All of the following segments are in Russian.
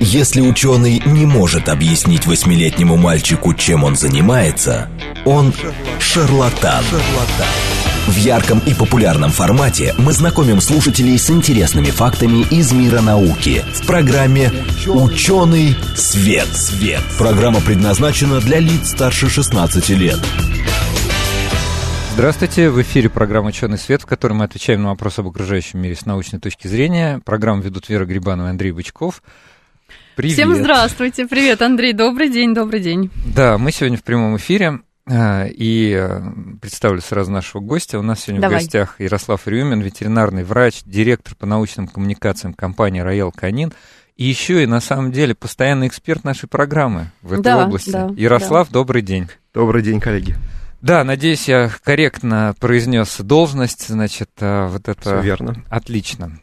Если ученый не может объяснить восьмилетнему мальчику, чем он занимается, он шарлатан. шарлатан. В ярком и популярном формате мы знакомим слушателей с интересными фактами из мира науки в программе «Ученый свет». свет. Программа предназначена для лиц старше 16 лет. Здравствуйте, в эфире программа «Ученый свет», в которой мы отвечаем на вопросы об окружающем мире с научной точки зрения. Программу ведут Вера Грибанова и Андрей Бычков. Привет. Всем здравствуйте, привет, Андрей, добрый день, добрый день. Да, мы сегодня в прямом эфире, а, и э, представлю сразу нашего гостя. У нас сегодня Давай. в гостях Ярослав Рюмин, ветеринарный врач, директор по научным коммуникациям компании «Роял Канин», и еще и, на самом деле, постоянный эксперт нашей программы в этой да, области. Да, Ярослав, да. добрый день. Добрый день, коллеги. Да, надеюсь, я корректно произнес должность, значит, э, вот это... Все верно. Отлично.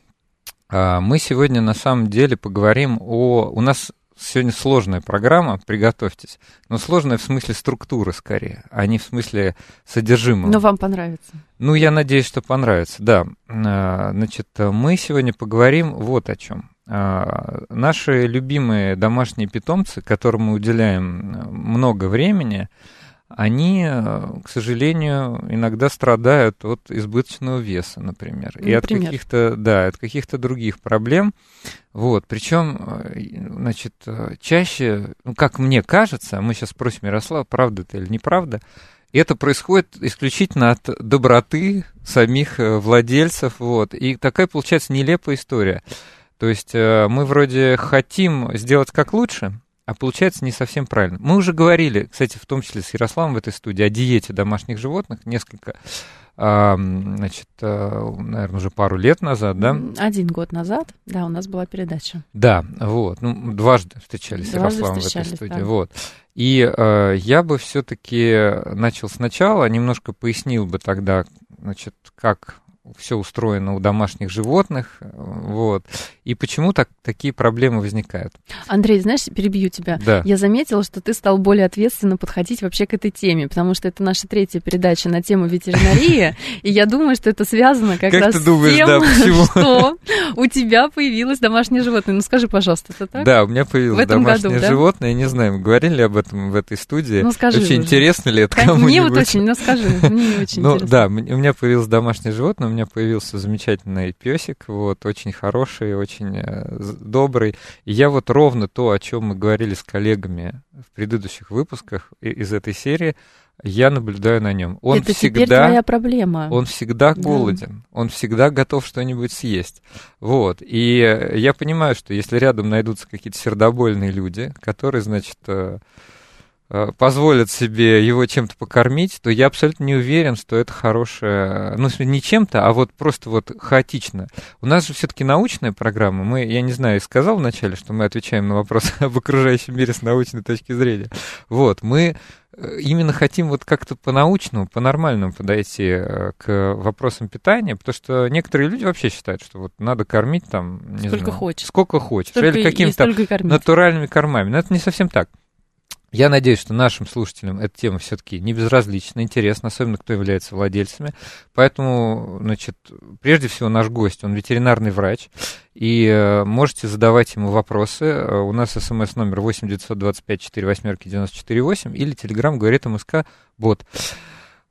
А, мы сегодня на самом деле поговорим о... У нас сегодня сложная программа, приготовьтесь, но сложная в смысле структуры скорее, а не в смысле содержимого. Но вам понравится. Ну, я надеюсь, что понравится, да. А, значит, мы сегодня поговорим вот о чем. А, наши любимые домашние питомцы, которым мы уделяем много времени, они, э, к сожалению, иногда страдают от избыточного веса, например, например. и от каких-то, да, от каких-то других проблем. Вот, причем, э, значит, э, чаще, ну, как мне кажется, мы сейчас спросим Ярослава, правда это или неправда, это происходит исключительно от доброты самих владельцев, вот, и такая получается нелепая история. То есть мы вроде хотим сделать как лучше, а получается не совсем правильно. Мы уже говорили, кстати, в том числе с Ярославом в этой студии, о диете домашних животных несколько, значит, э, наверное, уже пару лет назад, да? Один год назад, да, у нас была передача. Да, вот, ну, дважды встречались дважды с Ярославом в этой студии, да. вот. И э, я бы все-таки начал сначала, немножко пояснил бы тогда, значит, как все устроено у домашних животных, вот, и почему так, такие проблемы возникают. Андрей, знаешь, перебью тебя. Да. Я заметила, что ты стал более ответственно подходить вообще к этой теме, потому что это наша третья передача на тему ветеринарии, и я думаю, что это связано как, раз с тем, что у тебя появилось домашнее животное. Ну скажи, пожалуйста, это так? Да, у меня появилось домашнее животное, я не знаю, мы говорили об этом в этой студии. Ну скажи Вообще интересно ли это кому-нибудь? Мне вот очень, ну скажи, мне не очень ну, Да, у меня появилось домашнее животное, у меня появился замечательный песик, вот, очень хороший, очень э, добрый. И я вот ровно то, о чем мы говорили с коллегами в предыдущих выпусках из этой серии, я наблюдаю на нем. Он Это всегда, теперь твоя проблема. Он всегда голоден, да. он всегда готов что-нибудь съесть. Вот. И я понимаю, что если рядом найдутся какие-то сердобольные люди, которые, значит, э, Э, позволят себе его чем-то покормить, то я абсолютно не уверен, что это хорошее, ну, не чем-то, а вот просто вот хаотично. У нас же все-таки научная программа. Мы, я не знаю, сказал вначале, что мы отвечаем на вопросы об окружающем мире с научной точки зрения. Вот, мы э, именно хотим вот как-то по-научному, по-нормальному подойти э, к вопросам питания, потому что некоторые люди вообще считают, что вот надо кормить там, не сколько знаю, хочешь. сколько хочешь, или какими-то натуральными кормами. Но это не совсем так. Я надеюсь, что нашим слушателям эта тема все-таки не безразлична, интересна, особенно кто является владельцами. Поэтому, значит, прежде всего наш гость, он ветеринарный врач, и э, можете задавать ему вопросы. Э, у нас смс номер 8 925 4 восьмерки 94 8 или телеграмм говорит МСК бот.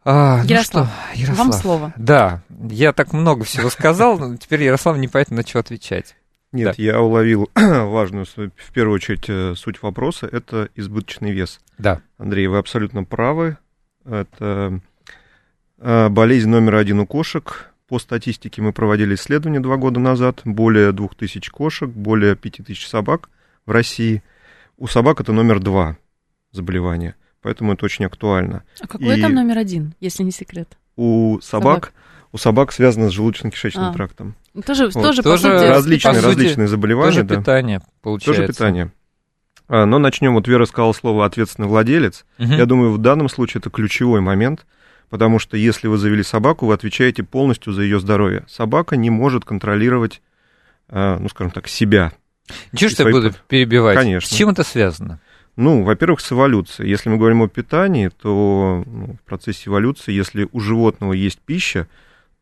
А, Ярослав, ну что, Ярослав, вам слово. Да, я так много всего сказал, но теперь Ярослав не понятно, на что отвечать. Нет, да. я уловил важную, в первую очередь, э, суть вопроса. Это избыточный вес. Да. Андрей, вы абсолютно правы. Это э, болезнь номер один у кошек. По статистике мы проводили исследование два года назад. Более двух тысяч кошек, более пяти тысяч собак в России. У собак это номер два заболевания. Поэтому это очень актуально. А какой И там номер один, если не секрет? У собак, собак? У собак связано с желудочно-кишечным а. трактом. Тоже, вот. тоже, тоже по сути, различные, по сути, различные заболевания. Тоже да. питание, получается. Тоже питание. А, но начнем, вот Вера сказала слово «ответственный владелец». Угу. Я думаю, в данном случае это ключевой момент, потому что если вы завели собаку, вы отвечаете полностью за ее здоровье. Собака не может контролировать, а, ну, скажем так, себя. Ничего, что я буду перебивать. Конечно. С чем это связано? Ну, во-первых, с эволюцией. Если мы говорим о питании, то ну, в процессе эволюции, если у животного есть пища,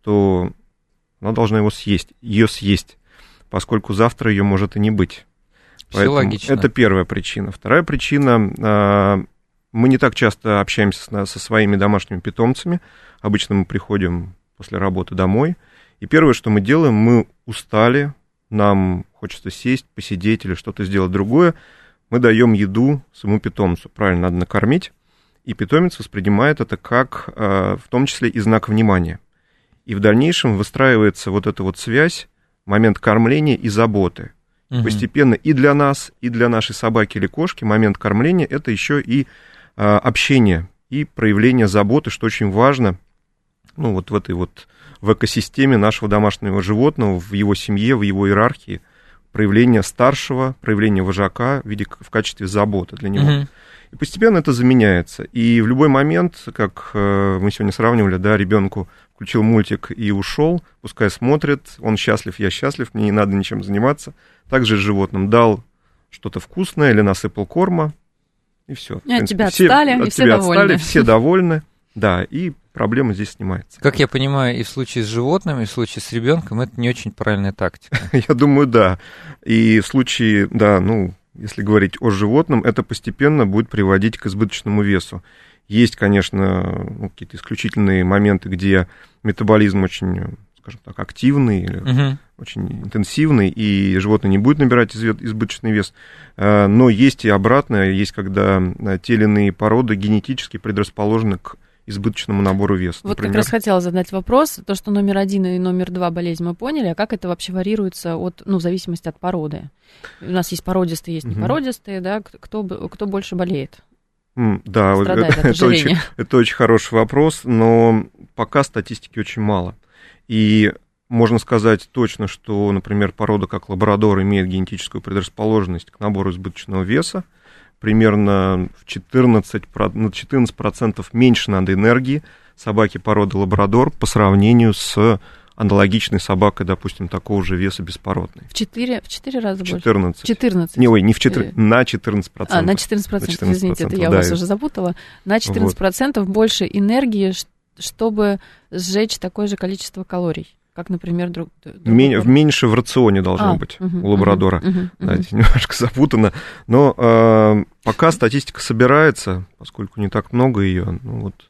то она должна его съесть, ее съесть, поскольку завтра ее может и не быть. Все логично. Это первая причина. Вторая причина, а, мы не так часто общаемся со своими домашними питомцами. Обычно мы приходим после работы домой. И первое, что мы делаем, мы устали, нам хочется сесть, посидеть или что-то сделать другое. Мы даем еду своему питомцу. Правильно, надо накормить. И питомец воспринимает это как, а, в том числе, и знак внимания. И в дальнейшем выстраивается вот эта вот связь, момент кормления и заботы. Угу. Постепенно и для нас, и для нашей собаки или кошки момент кормления это еще и а, общение и проявление заботы, что очень важно, ну, вот в этой вот, в экосистеме нашего домашнего животного, в его семье, в его иерархии, проявление старшего, проявление вожака в, виде, в качестве заботы для него. Угу. И постепенно это заменяется. И в любой момент, как э, мы сегодня сравнивали, да, ребенку включил мультик и ушел, пускай смотрит, он счастлив, я счастлив, мне не надо ничем заниматься. Также с животным дал что-то вкусное или насыпал корма, и все. И от тебя все, отстали, от и все довольны. Отстали, все довольны, да, и проблема здесь снимается. Как я понимаю, и в случае с животными, и в случае с ребенком это не очень правильная тактика. я думаю, да. И в случае, да, ну, если говорить о животном, это постепенно будет приводить к избыточному весу. Есть, конечно, ну, какие-то исключительные моменты, где метаболизм очень, скажем так, активный или угу. очень интенсивный, и животное не будет набирать избыточный вес. Э, но есть и обратное, есть когда э, те или иные породы генетически предрасположены к избыточному набору веса. Вот например. как раз хотела задать вопрос. То, что номер один и номер два болезнь мы поняли, а как это вообще вариируется от, ну, в зависимости от породы? У нас есть породистые, есть непородистые, да? Кто, кто больше болеет? Да, это, это, очень, это очень хороший вопрос, но пока статистики очень мало. И можно сказать точно, что, например, порода как лабрадор имеет генетическую предрасположенность к набору избыточного веса, примерно в 14, на 14% меньше надо энергии собаки породы лабрадор по сравнению с аналогичной собакой, допустим, такого же веса беспородной. В 4, в 4 раза 14. больше? 14. Не, ой, не в 4, на 14%. А, на 14%, на 14% извините, это я да. вас уже запутала. На 14% вот. больше энергии, чтобы сжечь такое же количество калорий как, например, друг, друг Мен, меньше в рационе должно а, быть угу, у лабрадора. Угу, угу, да, это немножко запутано. Но э, пока статистика собирается, поскольку не так много ее, ну вот.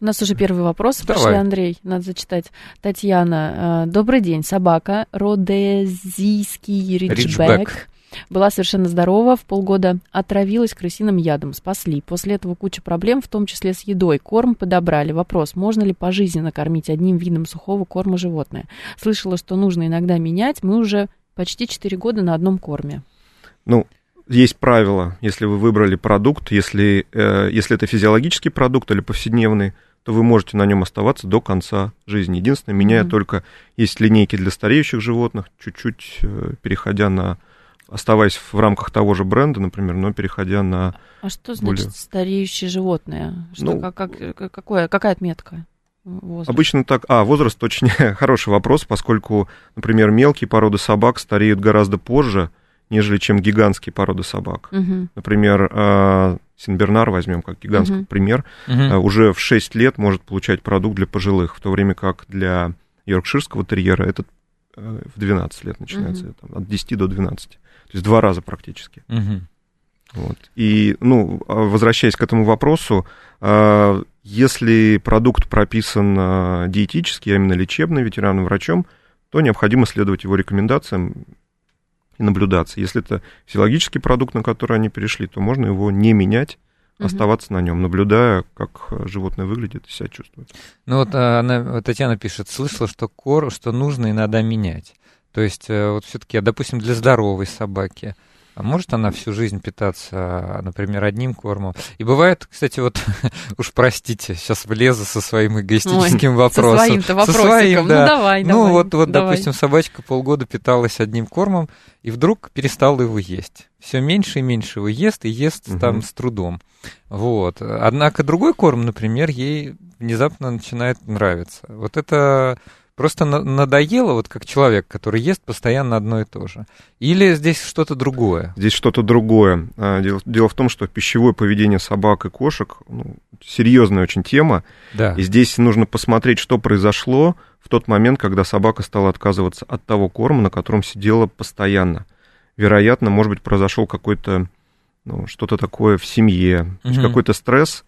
У нас уже первый вопрос Давай. пришли, Андрей, надо зачитать. Татьяна, э, добрый день, собака, родезийский риджбек была совершенно здорова, в полгода отравилась крысиным ядом, спасли. После этого куча проблем, в том числе с едой. Корм подобрали. Вопрос, можно ли пожизненно кормить одним видом сухого корма животное? Слышала, что нужно иногда менять. Мы уже почти 4 года на одном корме. Ну, есть правило, если вы выбрали продукт, если, э, если это физиологический продукт или повседневный, то вы можете на нем оставаться до конца жизни. Единственное, меняя mm-hmm. только есть линейки для стареющих животных, чуть-чуть э, переходя на оставаясь в рамках того же бренда, например, но переходя на... А что значит более... стареющее животное? Что, ну, как, как, какое, какая отметка? Возраст. Обычно так. А, возраст очень хороший вопрос, поскольку, например, мелкие породы собак стареют гораздо позже, нежели чем гигантские породы собак. Угу. Например, а, Синбернар возьмем как гигантский угу. пример, угу. уже в 6 лет может получать продукт для пожилых, в то время как для йоркширского терьера этот э, в 12 лет начинается, угу. там, от 10 до 12. То есть два раза практически. Угу. Вот. И, ну, а возвращаясь к этому вопросу, если продукт прописан диетически, а именно лечебным ветеранным врачом, то необходимо следовать его рекомендациям наблюдаться. Если это физиологический продукт, на который они перешли, то можно его не менять, оставаться на нем, наблюдая, как животное выглядит и себя чувствует. Ну вот она, Татьяна пишет, слышала, что кор, что нужно иногда менять. То есть, э, вот все-таки, допустим, для здоровой собаки, а может она всю жизнь питаться, например, одним кормом? И бывает, кстати, вот, уж простите, сейчас влезу со своим эгоистическим Ой, вопросом. Со своим-то вопросиком. Со своим, да. Ну, давай, Ну, давай, вот, вот давай. допустим, собачка полгода питалась одним кормом, и вдруг перестала его есть. Все меньше и меньше его ест, и ест угу. там с трудом. Вот. Однако другой корм, например, ей внезапно начинает нравиться. Вот это Просто надоело, вот как человек, который ест постоянно одно и то же. Или здесь что-то другое? Здесь что-то другое. А, дело, дело в том, что пищевое поведение собак и кошек ну, серьезная очень тема. Да. И здесь нужно посмотреть, что произошло в тот момент, когда собака стала отказываться от того корма, на котором сидела постоянно. вероятно, может быть, произошел какой-то, ну, что-то такое в семье, угу. какой-то стресс,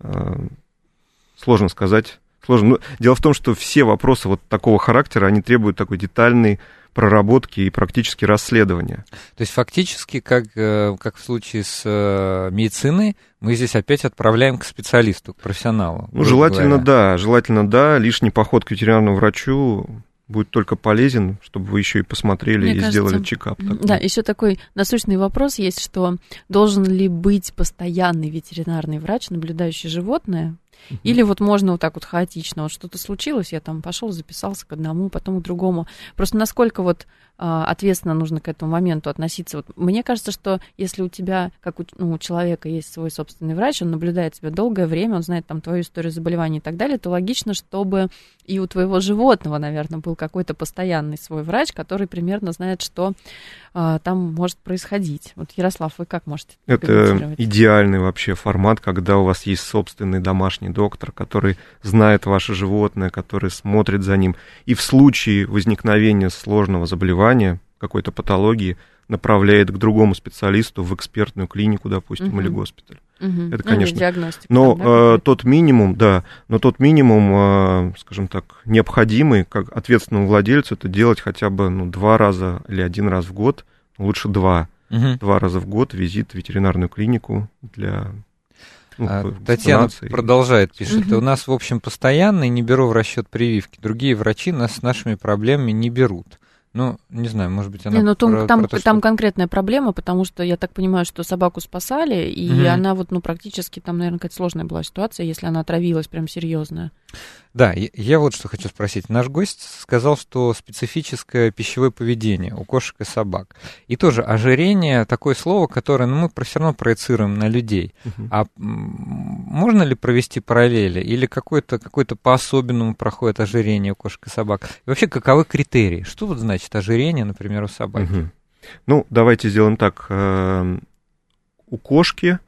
э, сложно сказать, сложно. Но дело в том, что все вопросы вот такого характера, они требуют такой детальной проработки и практически расследования. То есть фактически, как, э, как в случае с э, медициной, мы здесь опять отправляем к специалисту, к профессионалу. Ну, желательно говоря. да, желательно да. Лишний поход к ветеринарному врачу будет только полезен, чтобы вы еще и посмотрели Мне и кажется, сделали чекап. Такой. Да, еще такой насущный вопрос есть, что должен ли быть постоянный ветеринарный врач, наблюдающий животное, или вот можно вот так вот хаотично, вот что-то случилось, я там пошел, записался к одному, потом к другому. Просто насколько вот а, ответственно нужно к этому моменту относиться. Вот мне кажется, что если у тебя, как у, ну, у человека есть свой собственный врач, он наблюдает тебя долгое время, он знает там твою историю заболевания и так далее, то логично, чтобы и у твоего животного, наверное, был какой-то постоянный свой врач, который примерно знает, что а, там может происходить. Вот, Ярослав, вы как можете Это идеальный вообще формат, когда у вас есть собственный домашний доктор, который знает ваше животное, который смотрит за ним. И в случае возникновения сложного заболевания, какой-то патологии, направляет к другому специалисту в экспертную клинику, допустим, угу. или госпиталь. Угу. Это, ну, конечно. Ну, но там, да, э, тот минимум, да, но тот минимум, э, скажем так, необходимый, как ответственному владельцу, это делать хотя бы ну, два раза или один раз в год, лучше два, угу. два раза в год визит в ветеринарную клинику для ну, а, Татьяна продолжает, пишет, угу. у нас, в общем, постоянно, не беру в расчет прививки. Другие врачи нас с нашими проблемами не берут. Ну, не знаю, может быть, она... Не, ну, про, там, про то, там что... конкретная проблема, потому что я так понимаю, что собаку спасали, и угу. она вот, ну, практически, там, наверное, какая-то сложная была ситуация, если она отравилась прям серьезно. Да, я вот что хочу спросить. Наш гость сказал, что специфическое пищевое поведение у кошек и собак. И тоже ожирение такое слово, которое ну, мы все равно проецируем на людей. Uh-huh. А можно ли провести параллели? Или какое-то какое по-особенному проходит ожирение у кошек и собак? И вообще, каковы критерии? Что вот значит ожирение, например, у собаки? Uh-huh. Ну, давайте сделаем так. Эм, у кошки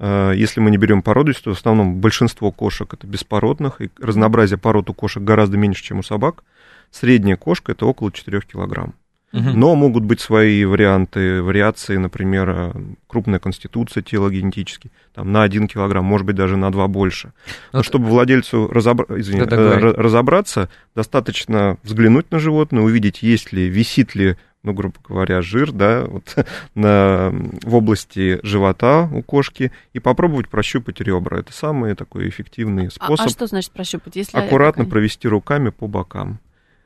если мы не берем породость, то в основном большинство кошек это беспородных, и разнообразие пород у кошек гораздо меньше, чем у собак. Средняя кошка это около 4 килограмм. Угу. Но могут быть свои варианты, вариации, например, э, крупная конституция тела генетически, там на 1 килограмм, может быть, даже на 2 больше. Но, Но чтобы владельцу разобра... Извини, э, разобраться, достаточно взглянуть на животное, увидеть, есть ли, висит ли ну, грубо говоря, жир, да, вот, на, в области живота у кошки и попробовать прощупать ребра. Это самый такой эффективный способ. А, а что значит прощупать? Если аккуратно я... провести руками по бокам.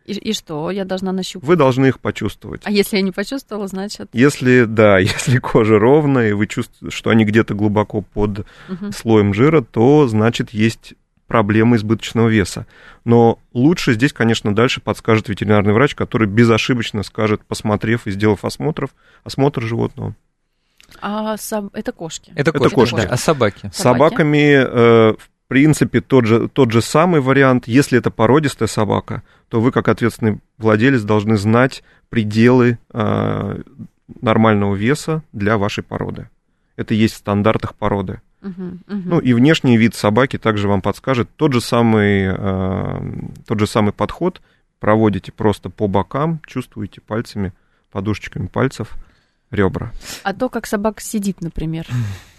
И, и что? Я должна нащупать? Вы должны их почувствовать. А если я не почувствовала, значит? Если, да, если кожа ровная, и вы чувствуете, что они где-то глубоко под угу. слоем жира, то, значит, есть проблемы избыточного веса. Но лучше здесь, конечно, дальше подскажет ветеринарный врач, который безошибочно скажет, посмотрев и сделав осмотров, осмотр животного. А соб... это кошки? Это кошки, это кошки. Да. а собаки? С собаками, э, в принципе, тот же, тот же самый вариант. Если это породистая собака, то вы, как ответственный владелец, должны знать пределы э, нормального веса для вашей породы. Это есть в стандартах породы. Ну и внешний вид собаки также вам подскажет тот же самый, э, тот же самый подход. Проводите просто по бокам, чувствуете пальцами, подушечками пальцев ребра. А то, как собака сидит, например.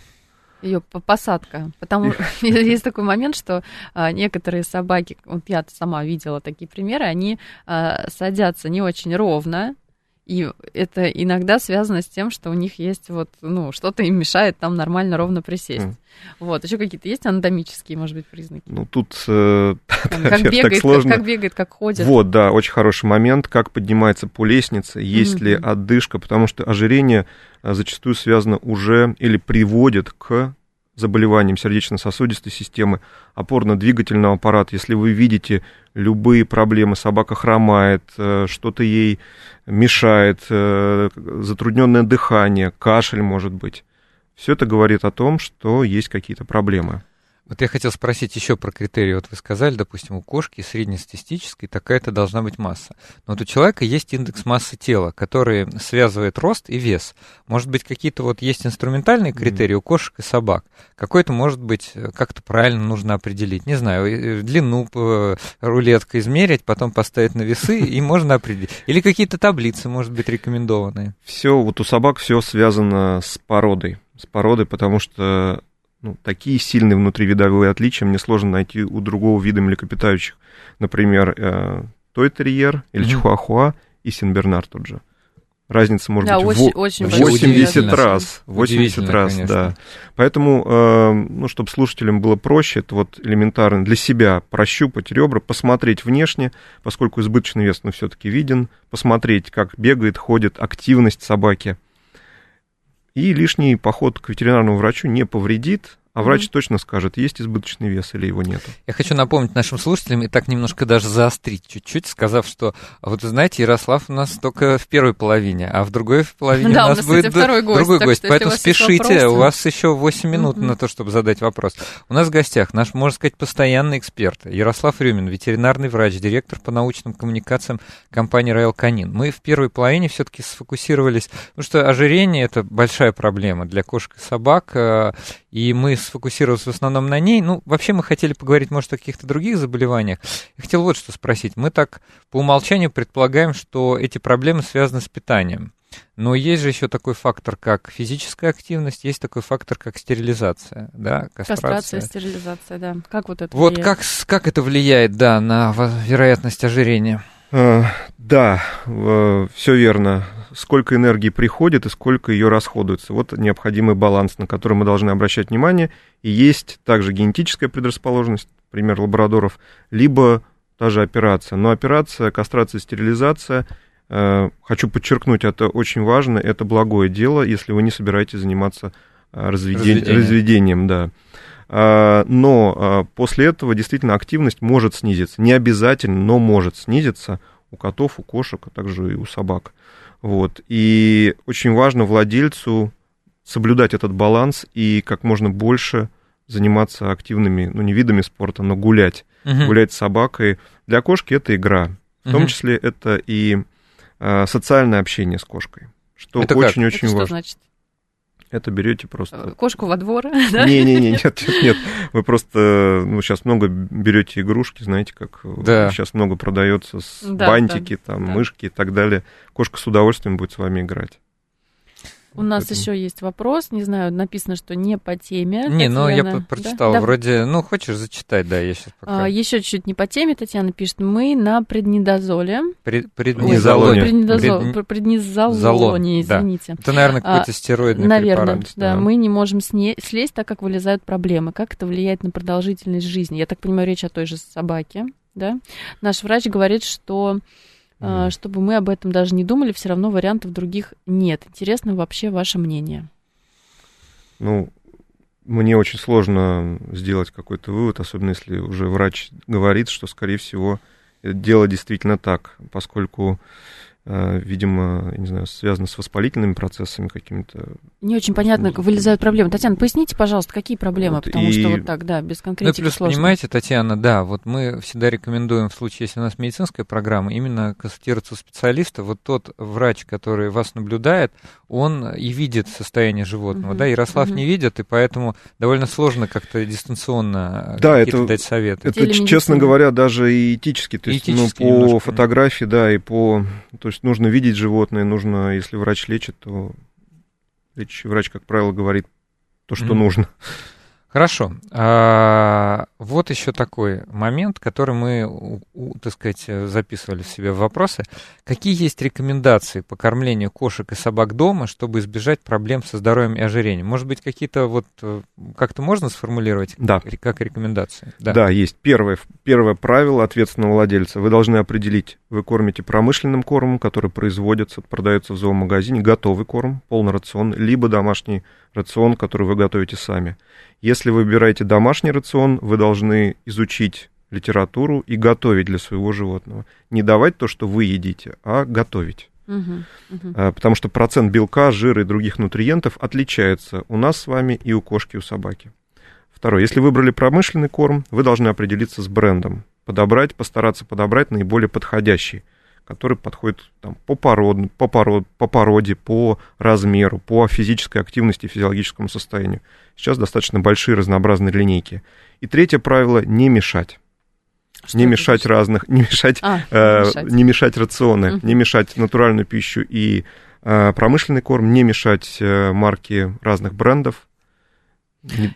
Ее посадка. Потому есть такой момент, что а, некоторые собаки, вот я сама видела такие примеры, они а, садятся не очень ровно, и это иногда связано с тем, что у них есть вот, ну, что-то им мешает там нормально ровно присесть. Mm. Вот, еще какие-то есть анатомические, может быть, признаки? Ну, тут э, там, как, бегает, так сложно. Как, как бегает, как ходит. Вот, да, очень хороший момент, как поднимается по лестнице, есть mm-hmm. ли отдышка, потому что ожирение э, зачастую связано уже или приводит к заболеваниям сердечно-сосудистой системы, опорно-двигательного аппарата. Если вы видите любые проблемы, собака хромает, э, что-то ей мешает, э, затрудненное дыхание, кашель может быть, все это говорит о том, что есть какие-то проблемы. Вот я хотел спросить еще про критерии. Вот вы сказали, допустим, у кошки среднестатистической такая-то должна быть масса. Но вот у человека есть индекс массы тела, который связывает рост и вес. Может быть, какие-то вот есть инструментальные критерии у кошек и собак. Какой-то, может быть, как-то правильно нужно определить. Не знаю, длину рулеткой измерить, потом поставить на весы, и можно определить. Или какие-то таблицы, может быть, рекомендованные. Все, вот у собак все связано с породой. С породой, потому что ну, такие сильные внутривидовые отличия мне сложно найти у другого вида млекопитающих. Например, э, той-терьер или mm-hmm. чихуахуа и сенбернар тот же. Разница может да, быть очень, в очень 80 раз. 80 раз, конечно. да. Поэтому, э, ну, чтобы слушателям было проще, это вот элементарно для себя прощупать ребра, посмотреть внешне, поскольку избыточный вес, ну, все-таки виден, посмотреть, как бегает, ходит, активность собаки – и лишний поход к ветеринарному врачу не повредит, а врач mm-hmm. точно скажет, есть избыточный вес или его нет. Я хочу напомнить нашим слушателям и так немножко даже заострить чуть-чуть, сказав, что вот вы знаете, Ярослав у нас только в первой половине, а в другой половине да, у нас, у нас будет второй гость, другой гость. Что, Поэтому спешите, у вас еще 8 минут mm-hmm. на то, чтобы задать вопрос. У нас в гостях наш, можно сказать, постоянный эксперт Ярослав Рюмин, ветеринарный врач, директор по научным коммуникациям компании Royal Canin. Мы в первой половине все-таки сфокусировались, потому что ожирение это большая проблема для кошек и собак, э, и мы сфокусировались в основном на ней. Ну, вообще мы хотели поговорить, может, о каких-то других заболеваниях. Я хотел вот что спросить. Мы так по умолчанию предполагаем, что эти проблемы связаны с питанием. Но есть же еще такой фактор, как физическая активность, есть такой фактор, как стерилизация, да, кастрация. Кастрация, стерилизация, да. Как вот это Вот как, как это влияет, да, на вероятность ожирения? А, да, все верно сколько энергии приходит и сколько ее расходуется. Вот необходимый баланс, на который мы должны обращать внимание. И есть также генетическая предрасположенность, например, лабрадоров, либо та же операция. Но операция, кастрация, стерилизация, э, хочу подчеркнуть, это очень важно, это благое дело, если вы не собираетесь заниматься разведен... разведением. разведением, да. А, но а, после этого действительно активность может снизиться. Не обязательно, но может снизиться у котов, у кошек, а также и у собак. Вот. И очень важно владельцу соблюдать этот баланс и как можно больше заниматься активными, ну, не видами спорта, но гулять. Uh-huh. Гулять с собакой. Для кошки это игра. В том числе это и а, социальное общение с кошкой. Что очень-очень важно. Что значит? Это берете просто... Э, кошку во двор, да? Не-не-не, нет, нет, нет. Вы просто, ну, сейчас много берете игрушки, знаете, как да. сейчас много продается с да, бантики, да, там, да. мышки и так далее. Кошка с удовольствием будет с вами играть. У нас Поэтому... еще есть вопрос, не знаю, написано, что не по теме. Не, ну я прочитал, да? вроде, ну хочешь зачитать, да, я сейчас пока. А, еще чуть-чуть не по теме, Татьяна пишет, мы на преднидозоле. Пред, преднизолоне. Ой, преднизолоне, Пред... преднизолоне, извините. Да. Это, наверное, какой-то а, стероидный Наверное, препарат. да, да, мы не можем сне... слезть, так как вылезают проблемы. Как это влияет на продолжительность жизни? Я так понимаю, речь о той же собаке, да? Наш врач говорит, что mm. чтобы мы об этом даже не думали, все равно вариантов других нет. Интересно вообще ваше мнение. Ну, мне очень сложно сделать какой-то вывод, особенно если уже врач говорит, что, скорее всего, дело действительно так, поскольку Э, видимо, не знаю, связано с воспалительными процессами какими-то. Не очень понятно, вылезают проблемы. Татьяна, поясните, пожалуйста, какие проблемы, вот, потому и... что вот так, да, без конкретики Ну, плюс, сложно. понимаете, Татьяна, да, вот мы всегда рекомендуем в случае, если у нас медицинская программа, именно консультироваться у специалиста. Вот тот врач, который вас наблюдает, он и видит состояние животного, угу. да, Ярослав угу. не видит, и поэтому довольно сложно как-то дистанционно да, это, дать советы. Это, честно говоря, даже и этически, то есть, ну, по немножко. фотографии, да, и по, то есть нужно видеть животное, нужно, если врач лечит, то лечащий врач, как правило, говорит то, что mm-hmm. нужно. Хорошо. А, вот еще такой момент, который мы, так сказать, записывали в себе в вопросы. Какие есть рекомендации по кормлению кошек и собак дома, чтобы избежать проблем со здоровьем и ожирением? Может быть, какие-то вот, э, как-то можно сформулировать да. как рекомендации? Да, да есть. Первое, первое правило ответственного владельца. Вы должны определить, вы кормите промышленным кормом, который производится, продается в зоомагазине, готовый корм, полный рацион, либо домашний рацион, который вы готовите сами. Если вы выбираете домашний рацион, вы должны изучить литературу и готовить для своего животного. Не давать то, что вы едите, а готовить. Uh-huh, uh-huh. Потому что процент белка, жира и других нутриентов отличается у нас с вами и у кошки, и у собаки. Второе. Если выбрали промышленный корм, вы должны определиться с брендом. Подобрать, постараться подобрать наиболее подходящий, который подходит там, по, пород, по, пород, по породе, по размеру, по физической активности физиологическому состоянию. Сейчас достаточно большие разнообразные линейки. И третье правило – не мешать. Что не мешать значит? разных, не мешать, а, э, не, мешать. не мешать рационы, угу. не мешать натуральную пищу и э, промышленный корм, не мешать э, марки разных брендов,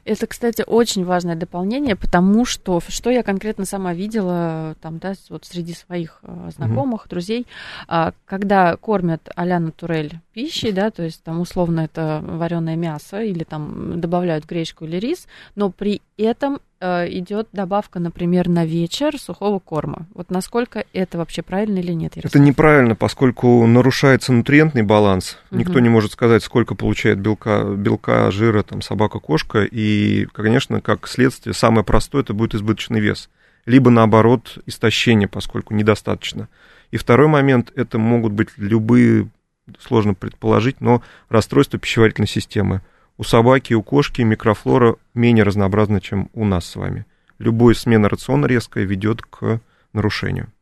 это, кстати, очень важное дополнение, потому что, что я конкретно сама видела там, да, вот среди своих э, знакомых, mm-hmm. друзей, э, когда кормят а-ля натурель пищей, да, то есть там условно это вареное мясо или там добавляют гречку или рис, но при этом идет добавка, например, на вечер сухого корма. Вот насколько это вообще правильно или нет? Ярослав? Это неправильно, поскольку нарушается нутриентный баланс. Угу. Никто не может сказать, сколько получает белка, белка жира там, собака-кошка. И, конечно, как следствие, самое простое это будет избыточный вес. Либо, наоборот, истощение, поскольку недостаточно. И второй момент, это могут быть любые, сложно предположить, но расстройства пищеварительной системы у собаки и у кошки микрофлора менее разнообразна, чем у нас с вами. Любая смена рациона резкая ведет к нарушению.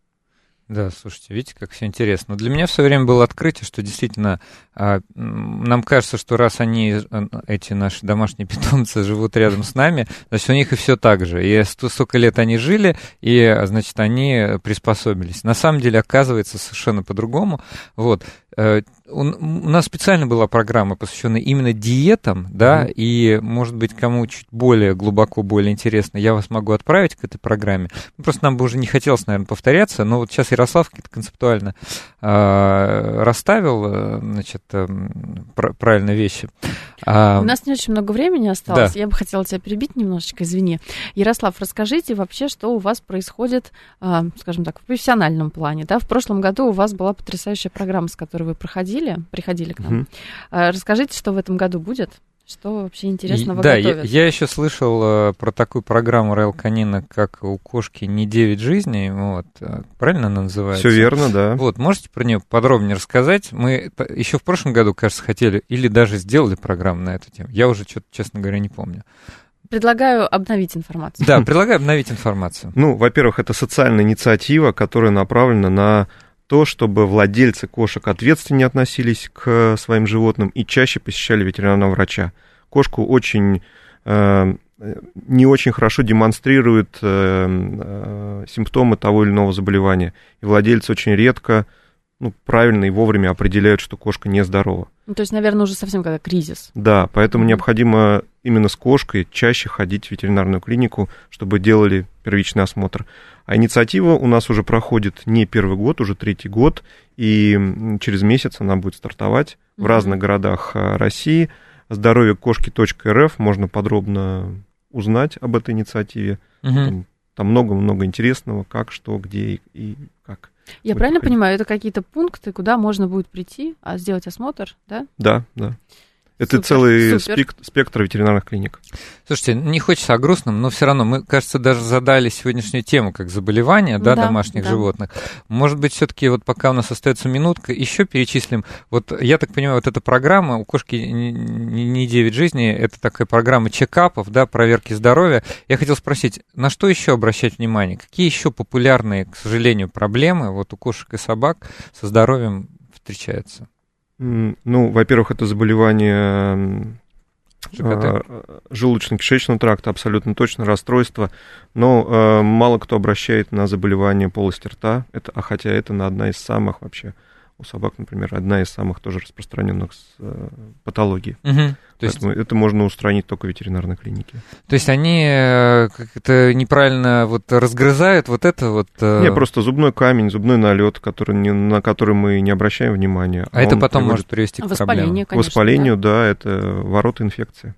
Да, слушайте, видите, как все интересно. Для меня все время было открытие, что действительно а, нам кажется, что раз они, э, эти наши домашние питомцы, живут рядом с нами, значит, у них и все так же. И столько лет они жили, и, значит, они приспособились. На самом деле, оказывается, совершенно по-другому. Вот. Э, у нас специально была программа, посвященная именно диетам, да, mm-hmm. и, может быть, кому чуть более глубоко, более интересно, я вас могу отправить к этой программе. Ну, просто нам бы уже не хотелось, наверное, повторяться, но вот сейчас Ярослав концептуально э, расставил, э, значит, э, пр- правильно вещи. А, У нас не очень много времени осталось, да. я бы хотела тебя перебить немножечко, извини. Ярослав, расскажите вообще, что у вас происходит, э, скажем так, в профессиональном плане, да, в прошлом году у вас была потрясающая программа, с которой вы проходили, приходили к нам. Угу. Расскажите, что в этом году будет? Что вообще интересного Да, я, я еще слышал э, про такую программу Райл Канина, как у кошки не 9 жизней, вот, э, правильно она называется? Все верно, да. Вот, можете про нее подробнее рассказать? Мы еще в прошлом году, кажется, хотели, или даже сделали программу на эту тему. Я уже что-то, честно говоря, не помню. Предлагаю обновить информацию. Да, предлагаю обновить информацию. Ну, во-первых, это социальная инициатива, которая направлена на то, чтобы владельцы кошек ответственнее относились к своим животным и чаще посещали ветеринарного врача. Кошку очень э, не очень хорошо демонстрирует э, э, симптомы того или иного заболевания. И владельцы очень редко ну, правильно и вовремя определяют, что кошка нездорова. Ну, то есть, наверное, уже совсем когда кризис. Да, поэтому необходимо именно с кошкой чаще ходить в ветеринарную клинику, чтобы делали первичный осмотр. А инициатива у нас уже проходит не первый год, уже третий год, и через месяц она будет стартовать mm-hmm. в разных городах а, России. Здоровье кошки.рф можно подробно узнать об этой инициативе. Mm-hmm. Там много-много интересного, как, что, где и. Я правильно понимаю, это какие-то пункты, куда можно будет прийти, а сделать осмотр, да? Да, да. Это супер, целый супер. Спектр, спектр ветеринарных клиник. Слушайте, не хочется о грустном, но все равно мы, кажется, даже задали сегодняшнюю тему как заболевания да, да, домашних да. животных. Может быть, все-таки вот пока у нас остается минутка, еще перечислим. Вот я так понимаю, вот эта программа у кошки не 9 жизней, это такая программа чекапов, да, проверки здоровья. Я хотел спросить, на что еще обращать внимание? Какие еще популярные, к сожалению, проблемы вот у кошек и собак со здоровьем встречаются? Ну, во-первых, это заболевание а, желудочно-кишечного тракта, абсолютно точно, расстройство, но э, мало кто обращает на заболевание полости рта, это, а хотя это на одна из самых вообще у собак, например, одна из самых тоже распространенных э, патологий. Угу. То есть... это можно устранить только в ветеринарной клинике. То есть они э, как-то неправильно вот разгрызают вот это вот... Э... Не, просто зубной камень, зубной налет, который не, на который мы не обращаем внимания. А, а это потом приводит... может привести к проблемам. К воспалению, да, да это ворота инфекции.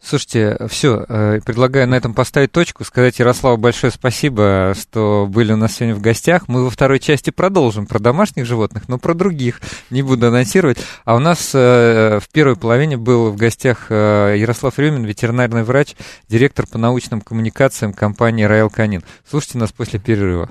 Слушайте, все, э, предлагаю на этом поставить точку, сказать Ярославу большое спасибо, что были у нас сегодня в гостях. Мы во второй части продолжим про домашних животных, но про других не буду анонсировать. А у нас э, в первой половине был в гостях э, Ярослав Рюмин, ветеринарный врач, директор по научным коммуникациям компании Royal Canin. Слушайте нас после перерыва.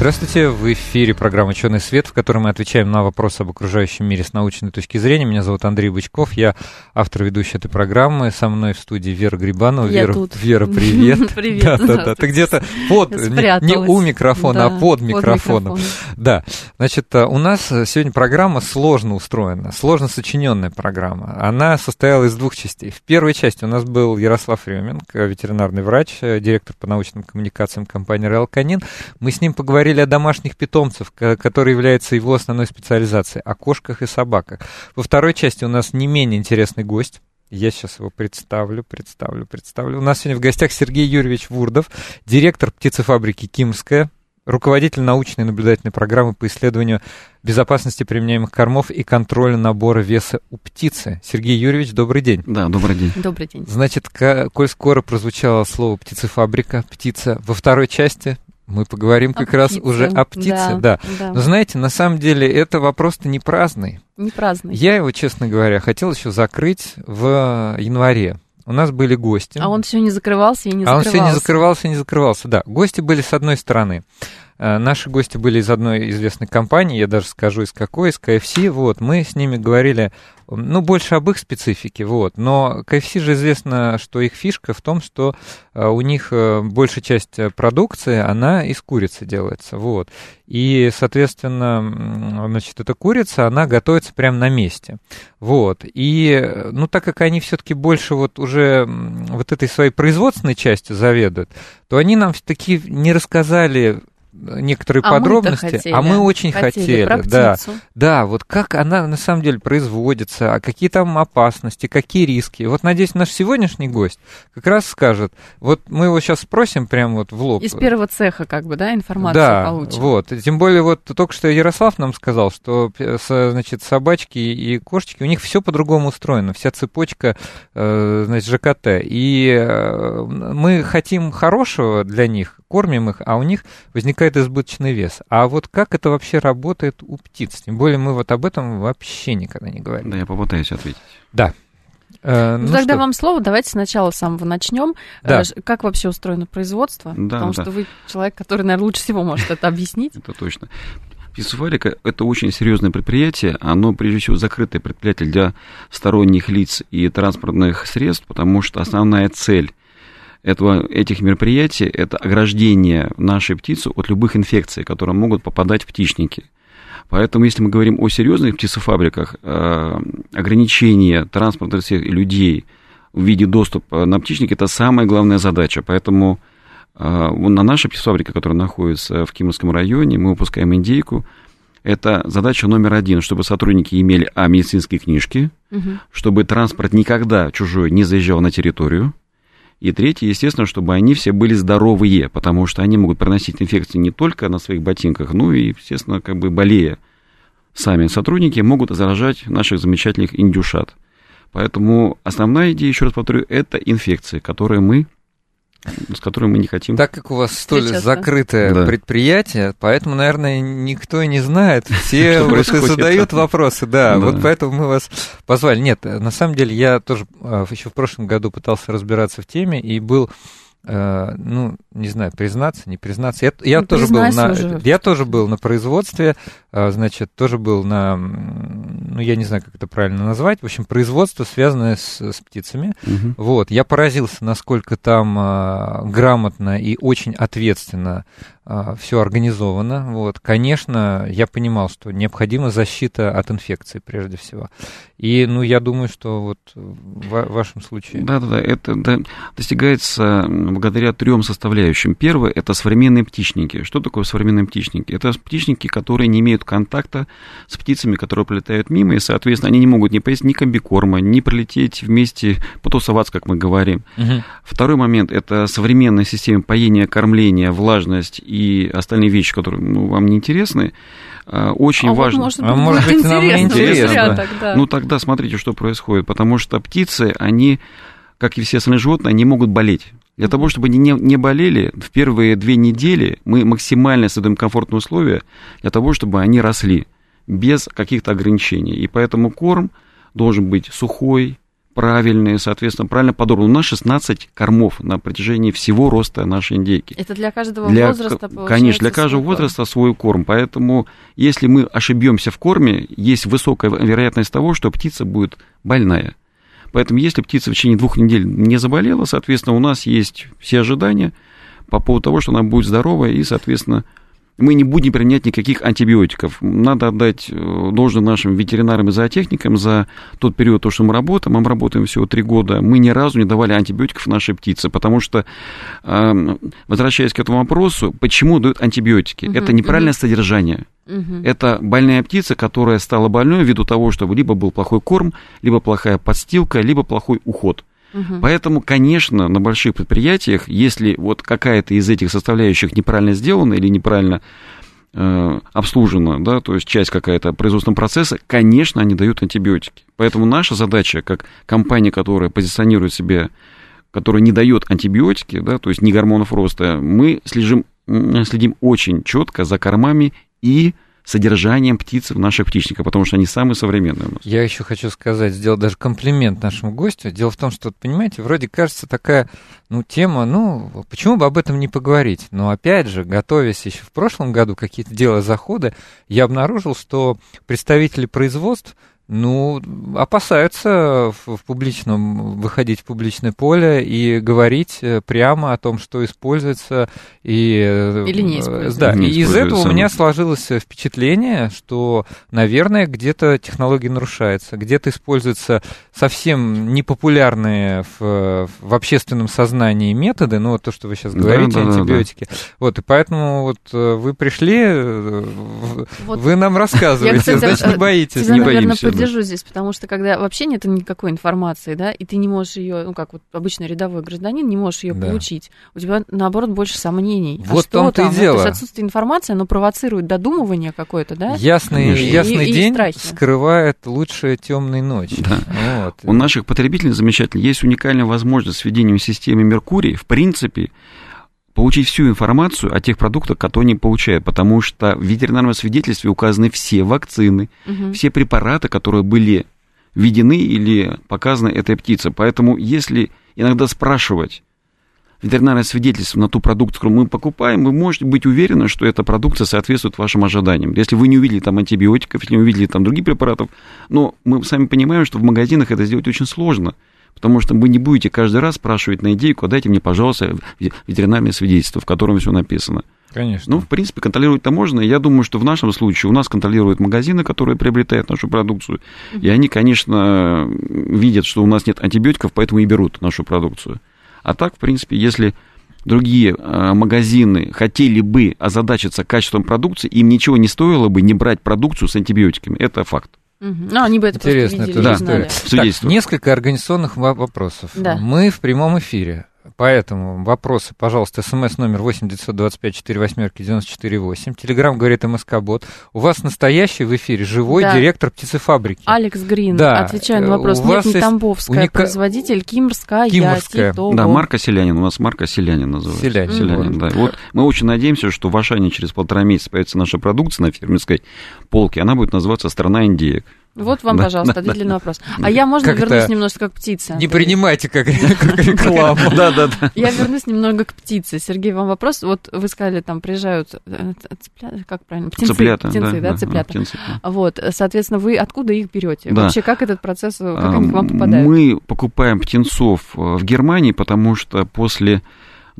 Здравствуйте, в эфире программа «Ученый свет», в которой мы отвечаем на вопросы об окружающем мире с научной точки зрения. Меня зовут Андрей Бычков, я автор ведущей этой программы. Со мной в студии Вера Грибанова. Я Вера, тут. Вера, привет. Привет. Да, да, да. Ты где-то под, не, не у микрофона, а под микрофоном. Да. Значит, у нас сегодня программа сложно устроена, сложно сочиненная программа. Она состояла из двух частей. В первой части у нас был Ярослав Ременко, ветеринарный врач, директор по научным коммуникациям компании «Реал Канин». Мы с ним поговорили говорили о домашних питомцах, которые являются его основной специализацией, о кошках и собаках. Во второй части у нас не менее интересный гость. Я сейчас его представлю, представлю, представлю. У нас сегодня в гостях Сергей Юрьевич Вурдов, директор птицефабрики «Кимская», руководитель научной наблюдательной программы по исследованию безопасности применяемых кормов и контроля набора веса у птицы. Сергей Юрьевич, добрый день. Да, добрый день. Добрый день. Значит, коль скоро прозвучало слово птицефабрика, птица, во второй части мы поговорим как о раз птице. уже о птице, да, да. да. Но знаете, на самом деле это вопрос-то не праздный. Не праздный. Я его, честно говоря, хотел еще закрыть в январе. У нас были гости. А он все не закрывался и не закрывался. А он все не закрывался и не закрывался, да. Гости были с одной стороны. Э, наши гости были из одной известной компании, я даже скажу из какой, из KFC. Вот, мы с ними говорили ну, больше об их специфике, вот. Но KFC же известно, что их фишка в том, что э, у них э, большая часть продукции, она из курицы делается, вот. И, соответственно, значит, эта курица, она готовится прямо на месте, вот. И, ну, так как они все-таки больше вот уже вот этой своей производственной частью заведуют, то они нам все-таки не рассказали некоторые а подробности, хотели, а мы очень хотели, хотели да, да, вот как она на самом деле производится, а какие там опасности, какие риски. Вот надеюсь, наш сегодняшний гость как раз скажет. Вот мы его сейчас спросим прямо вот в лоб. Из первого цеха, как бы, да, информацию да, получим. вот. Тем более вот только что Ярослав нам сказал, что значит собачки и кошечки у них все по-другому устроено, вся цепочка, э, значит, ЖКТ. И э, мы хотим хорошего для них, кормим их, а у них возникает избыточный вес. А вот как это вообще работает у птиц? Тем более мы вот об этом вообще никогда не говорим. Да, я попытаюсь ответить. Да. Э, ну, ну тогда что? вам слово, давайте сначала с самого начнем. Да. Э, как вообще устроено производство? Да, Потому да. что вы человек, который, наверное, лучше всего может это объяснить. Это точно. Птицефабрика – это очень серьезное предприятие. Оно, прежде всего, закрытое предприятие для сторонних лиц и транспортных средств, потому что основная цель этого, этих мероприятий – это ограждение нашей птицы от любых инфекций, которые могут попадать в птичники. Поэтому, если мы говорим о серьезных птицефабриках, э, ограничение транспорта всех людей в виде доступа на птичники – это самая главная задача. Поэтому э, на нашей птицефабрике, которая находится в Кимовском районе, мы выпускаем индейку. Это задача номер один, чтобы сотрудники имели а, медицинские книжки, угу. чтобы транспорт никогда чужой не заезжал на территорию, и третье, естественно, чтобы они все были здоровые, потому что они могут проносить инфекции не только на своих ботинках, но и, естественно, как бы болея сами сотрудники, могут заражать наших замечательных индюшат. Поэтому основная идея, еще раз повторю, это инфекции, которые мы с которой мы не хотим. Так как у вас столь Встречаться. закрытое да. предприятие, поэтому, наверное, никто и не знает. Все задают вопросы, да, Вот поэтому мы вас позвали. Нет, на самом деле я тоже а, еще в прошлом году пытался разбираться в теме и был ну, не знаю, признаться, не признаться. Я, я, ну, тоже, был на, уже. я тоже был на производстве, э, значит, тоже был на, ну, я не знаю, как это правильно назвать, в общем, производство, связанное с, с птицами. Угу. Вот, я поразился, насколько там а, грамотно и очень ответственно все организовано. Вот. Конечно, я понимал, что необходима защита от инфекции прежде всего. И, ну, я думаю, что вот в вашем случае... Да-да-да, это да, достигается благодаря трем составляющим. Первое – это современные птичники. Что такое современные птичники? Это птичники, которые не имеют контакта с птицами, которые пролетают мимо, и, соответственно, они не могут ни поесть ни комбикорма, ни пролететь вместе, потусоваться, как мы говорим. Угу. Второй момент – это современная система поения, кормления, влажность и остальные вещи, которые ну, вам не интересны, а, очень а важно. Вот, может быть, а может быть, нам не интересно. Тогда. Ну тогда смотрите, что происходит, потому что птицы, они, как и все остальные животные, они могут болеть. Для того, чтобы они не, не болели, в первые две недели мы максимально создаем комфортные условия для того, чтобы они росли без каких-то ограничений. И поэтому корм должен быть сухой, правильный, соответственно, правильно подобран. У нас 16 кормов на протяжении всего роста нашей индейки. Это для каждого для, возраста Конечно, для каждого свой возраста корм. свой корм. Поэтому, если мы ошибемся в корме, есть высокая вероятность того, что птица будет больная. Поэтому, если птица в течение двух недель не заболела, соответственно, у нас есть все ожидания по поводу того, что она будет здоровая и, соответственно, мы не будем применять никаких антибиотиков. Надо отдать э, должное нашим ветеринарам и зоотехникам за тот период, то, что мы работаем, мы работаем всего три года, мы ни разу не давали антибиотиков нашей птице, потому что, эм, возвращаясь к этому вопросу, почему дают антибиотики? Угу, Это неправильное угу. содержание. Угу. Это больная птица, которая стала больной ввиду того, что либо был плохой корм, либо плохая подстилка, либо плохой уход. Угу. Поэтому, конечно, на больших предприятиях, если вот какая-то из этих составляющих неправильно сделана или неправильно э, обслужена, да, то есть часть какая-то производственного процесса, конечно, они дают антибиотики. Поэтому наша задача, как компания, которая позиционирует себя, которая не дает антибиотики, да, то есть не гормонов роста, мы следим, следим очень четко за кормами и содержанием птиц в наших птичниках, потому что они самые современные у нас. Я еще хочу сказать, сделать даже комплимент нашему гостю. Дело в том, что, понимаете, вроде кажется такая, ну, тема, ну, почему бы об этом не поговорить? Но опять же, готовясь еще в прошлом году какие-то дела заходы, я обнаружил, что представители производств ну, опасаются в, в публичном, выходить в публичное поле и говорить э, прямо о том, что используется и... Э, Или не используется. Да, не и из этого у меня сложилось впечатление, что, наверное, где-то технология нарушается, где-то используются совсем непопулярные в, в общественном сознании методы, ну, вот то, что вы сейчас говорите, да, да, антибиотики. Да, да. Вот, и поэтому вот э, вы пришли, вот. вы нам рассказываете, значит, не боитесь. Не боимся поддержу здесь, потому что когда вообще нет никакой информации, да, и ты не можешь ее, ну как вот обычный рядовой гражданин, не можешь ее да. получить, у тебя наоборот больше сомнений. А вот а том-то и дело. то есть отсутствие информации, оно провоцирует додумывание какое-то, да? Ясный, и, ясный и, день и скрывает лучше темной ночи. Да. Вот. У наших потребителей замечательно есть уникальная возможность с введением системы Меркурий, в принципе, получить всю информацию о тех продуктах, которые они получают, потому что в ветеринарном свидетельстве указаны все вакцины, угу. все препараты, которые были введены или показаны этой птице. Поэтому если иногда спрашивать ветеринарное свидетельство на ту продукцию, которую мы покупаем, вы можете быть уверены, что эта продукция соответствует вашим ожиданиям. Если вы не увидели там антибиотиков, если не увидели там других препаратов, но мы сами понимаем, что в магазинах это сделать очень сложно. Потому что вы не будете каждый раз спрашивать на идейку, дайте мне, пожалуйста, ветеринарное свидетельство, в котором все написано. Конечно. Ну, в принципе, контролировать-то можно. Я думаю, что в нашем случае у нас контролируют магазины, которые приобретают нашу продукцию. И они, конечно, видят, что у нас нет антибиотиков, поэтому и берут нашу продукцию. А так, в принципе, если другие э, магазины хотели бы озадачиться качеством продукции, им ничего не стоило бы не брать продукцию с антибиотиками. Это факт. Угу. Ну, они бы это Интересно, просто видели, это да. Так, несколько организационных вопросов. Да. Мы в прямом эфире. Поэтому вопросы, пожалуйста, смс номер 8 925 4 восьмерки 94 8. Телеграмм говорит МСК Бот. У вас настоящий в эфире живой да. директор птицефабрики. Алекс Грин. Да. Отвечаю на вопрос. У Нет, не Тамбовская, уника... производитель Кимрская, Кимрская. Да, Марка Селянин. У нас Марка Селянин называется. Селянин. Селянин, да. Вот мы очень надеемся, что в Ашане через полтора месяца появится наша продукция на фермерской полке. Она будет называться «Страна индеек». Вот вам, пожалуйста, ответили на вопрос. А я, можно, как вернусь немножко к птице? Не принимайте как, как рекламу. Да, да, да. Я вернусь немного к птице. Сергей, вам вопрос. Вот вы сказали, там приезжают э, цыплята, как правильно? Птенцы, цыплята, птенцы, да, да цыплята. Птенцы, да. Вот, соответственно, вы откуда их берете? Да. Вообще, как этот процесс, как они к вам попадают? Мы покупаем птенцов э, в Германии, потому что после